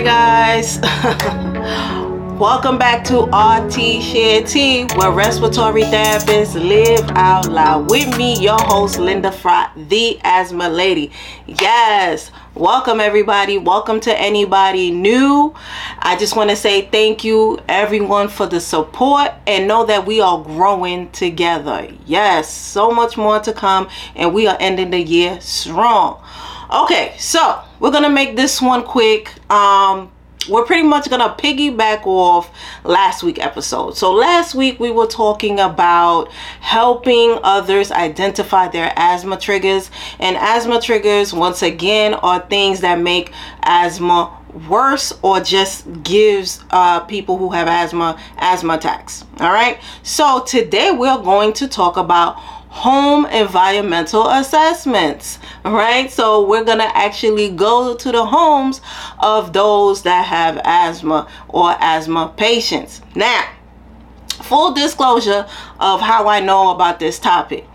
Hi guys. Welcome back to RT Share where respiratory therapists live out loud. With me, your host, Linda Frott, the asthma lady. Yes, welcome everybody. Welcome to anybody new. I just want to say thank you, everyone, for the support and know that we are growing together. Yes, so much more to come, and we are ending the year strong. Okay, so we're gonna make this one quick. Um, we're pretty much gonna piggyback off last week episode so last week we were talking about helping others identify their asthma triggers and asthma triggers once again are things that make asthma worse or just gives uh, people who have asthma asthma attacks all right? So today we're going to talk about home environmental assessments right? So we're gonna actually go to the homes of those that have asthma or asthma patients. Now full disclosure of how i know about this topic.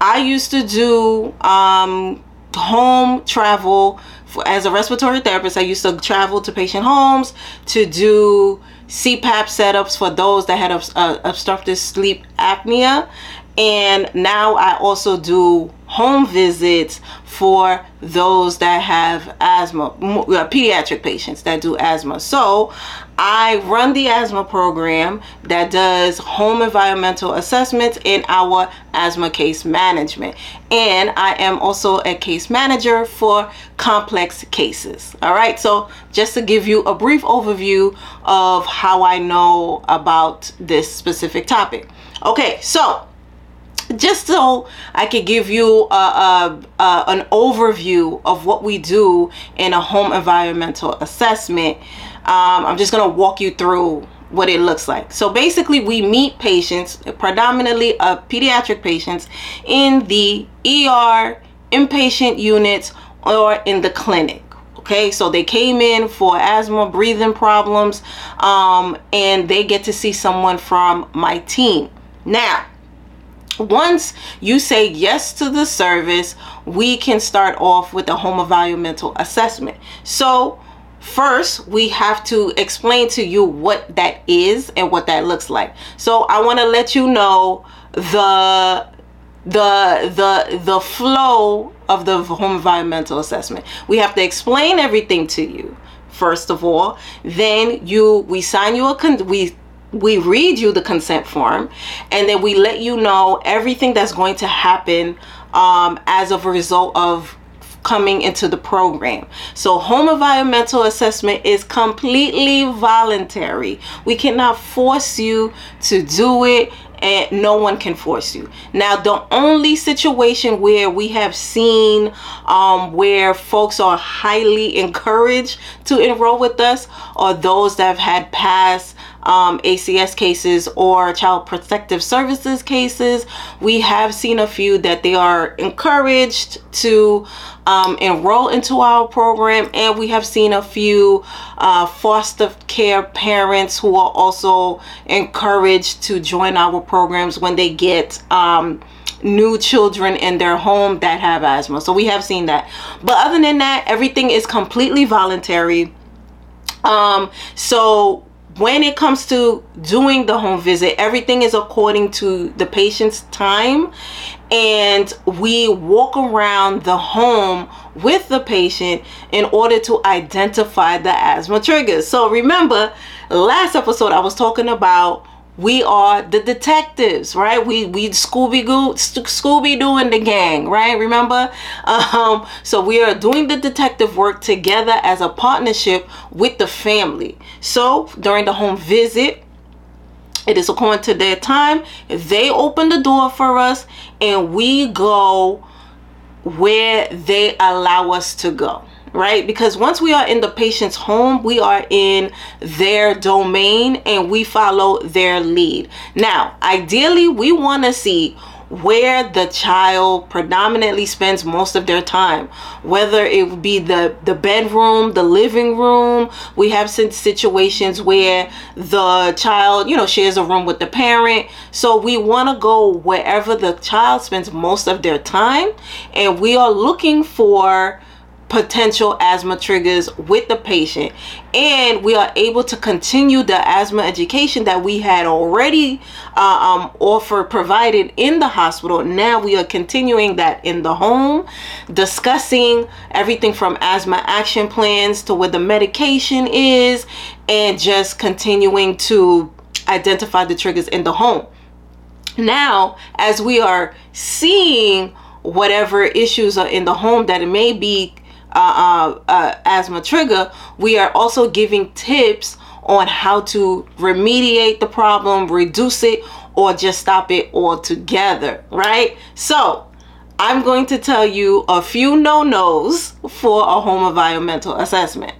I used to do um, home travel for, as a respiratory therapist i used to travel to patient homes to do cpap setups for those that had uh, obstructive sleep apnea. And now I also do home visits for those that have asthma, uh, pediatric patients that do asthma. So I run the asthma program that does home environmental assessments in our asthma case management. And I am also a case manager for complex cases. All right, so just to give you a brief overview of how I know about this specific topic. Okay, so just so I could give you a, a, a, an overview of what we do in a home environmental assessment, um, I'm just going to walk you through what it looks like. So basically, we meet patients, predominantly uh, pediatric patients, in the ER, inpatient units, or in the clinic. Okay, so they came in for asthma, breathing problems, um, and they get to see someone from my team. Now, once you say yes to the service, we can start off with a home environmental assessment. So, first, we have to explain to you what that is and what that looks like. So, I want to let you know the the the the flow of the home environmental assessment. We have to explain everything to you first of all then you we sign you a con- we we read you the consent form and then we let you know everything that's going to happen um, as a result of coming into the program. So home environmental assessment is completely voluntary. We cannot force you to do it and no one can force you. Now, the only situation where we have seen um, where folks are highly encouraged to enroll with us are those that have had past um, ACS cases or Child Protective Services cases. We have seen a few that they are encouraged to um, enroll into our program, and we have seen a few uh, foster care parents who are also encouraged to join our programs when they get. Um, new children in their home that have asthma. So we have seen that. But other than that, everything is completely voluntary. Um, so when it comes to doing the home visit, everything is according to the patient's time. And we walk around the home with the patient in order to identify the asthma triggers. So remember, last episode I was talking about we are the detectives right we we scooby goo scooby doo and the gang right remember um so we are doing the detective work together as a partnership with the family so during the home visit it is according to their time they open the door for us and we go where they allow us to go right? Because once we are in the patient's home, we are in their domain and we follow their lead. Now, ideally, we want to see where the child predominantly spends most of their time. Whether it be the the bedroom the living room. We have situations where the child you know shares a room with the parent. So we want to go wherever the child spends most of their time. And we are looking for potential asthma triggers with the patient. And we are able to continue the asthma education that we had already uh, um, offered provided in the hospital. Now we are continuing that in the home discussing everything from asthma action plans to what the medication is and just continuing to identify the triggers in the home. Now as we are seeing whatever issues are in the home that it may be uh, uh, uh, asthma trigger, we are also giving tips on how to remediate the problem, reduce it, or just stop it altogether, right? So, I'm going to tell you a few no nos for a home environmental assessment.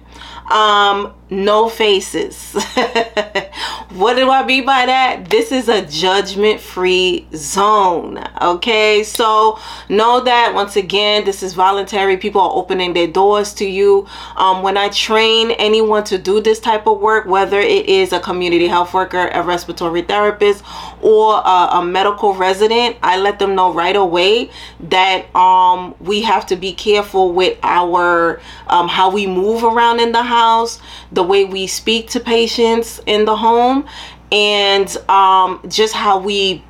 Um, no faces. what do I mean by that? This is a judgment free zone. Okay, so know that once again, this is voluntary. People are opening their doors to you. Um, when I train anyone to do this type of work, whether it is a community health worker, a respiratory therapist, or a, a medical resident, I let them know right away that um, we have to be careful with our um, how we move around in the house, the way we speak to patients in the home and um, just how we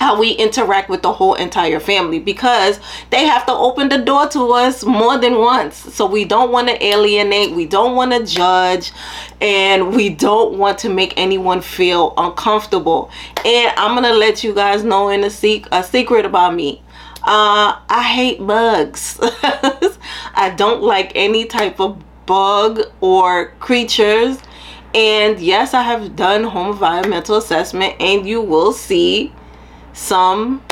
how we interact with the whole entire family because they have to open the door to us more than once. So we don't want to alienate, we don't want to judge, and we don't want to make anyone feel uncomfortable. And I'm going to let you guys know in a, a secret about me. Uh, I hate bugs. I don't like any type of bug or creatures. And yes, I have done home environmental assessment and you will see some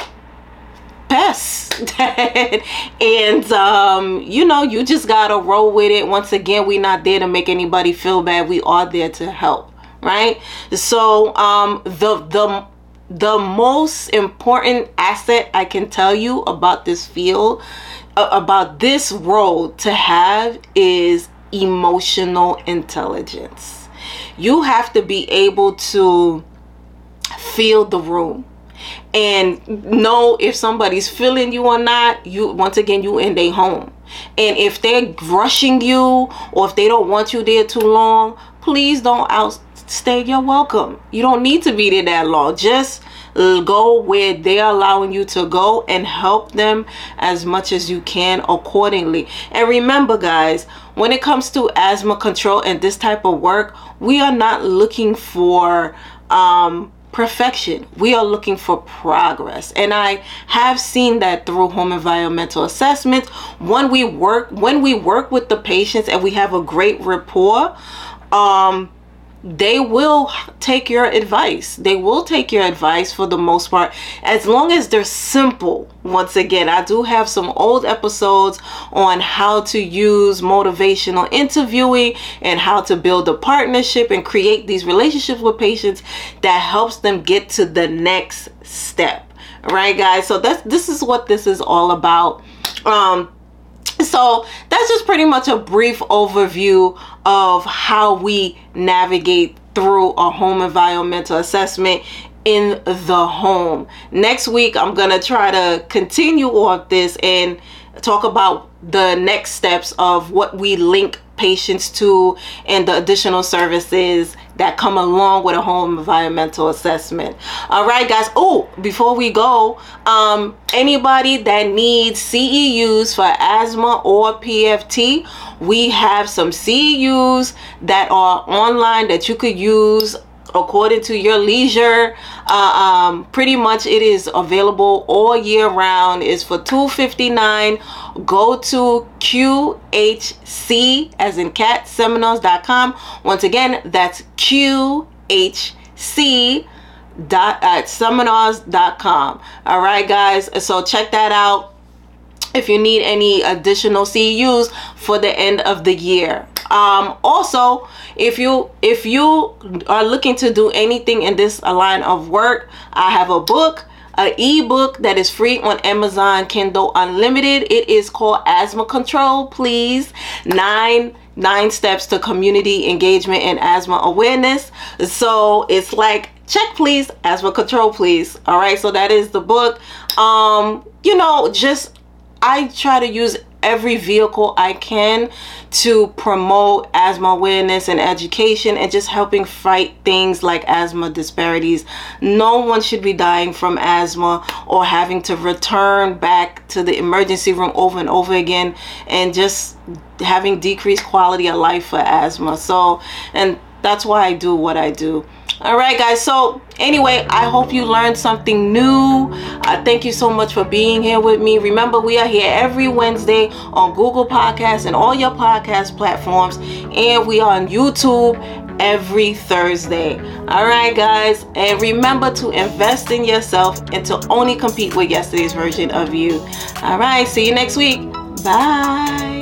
pests. and um, you know, you just gotta roll with it. Once again, we're not there to make anybody feel bad. We are there to help, right? So um the the the most important asset I can tell you about this field, uh, about this role to have is emotional intelligence. You have to be able to feel the room and know if somebody's feeling you or not. You once again you in their home. And if they're rushing you or if they don't want you there too long, please don't outstay your welcome. You don't need to be there that long. Just go where they're allowing you to go and help them as much as you can accordingly. And remember, guys, when it comes to asthma control and this type of work, we are not looking for um, perfection. We are looking for progress. And I have seen that through home environmental assessments. When we work when we work with the patients and we have a great rapport, um they will take your advice. They will take your advice for the most part, as long as they're simple. Once again, I do have some old episodes on how to use motivational interviewing and how to build a partnership and create these relationships with patients that helps them get to the next step. Right, guys? So that's this is what this is all about. Um, so that's just pretty much a brief overview of how we navigate through a home environmental assessment in the home. Next week, I'm going to try to continue on this and talk about the next steps of what we link patients to and the additional services that come along with a home environmental assessment. All right, guys. Oh, before we go, um, anybody that needs CEUs for asthma or PFT, we have some CEUs that are online that you could use according to your leisure uh, um, pretty much it is available all year round. Is for 259 go to qhc as in cat seminars.com once again that's qhc dot at seminars.com all right guys so check that out if you need any additional CEUs for the end of the year um also if you if you are looking to do anything in this line of work i have a book an ebook that is free on amazon kindle unlimited. It is called asthma control. Please nine nine steps to community engagement and asthma awareness. So it's like check please asthma control please. All right so that is the book. Um you know just I try to use every vehicle I can to promote asthma awareness and education and just helping fight things like asthma disparities. No one should be dying from asthma or having to return back to the emergency room over and over again and just having decreased quality of life for asthma. So, and that's why I do what I do. All right, guys. So, anyway, I hope you learned something new. Uh, thank you so much for being here with me. Remember, we are here every Wednesday on Google Podcasts and all your podcast platforms, and we are on YouTube every Thursday. All right, guys. And remember to invest in yourself and to only compete with yesterday's version of you. All right. See you next week. Bye.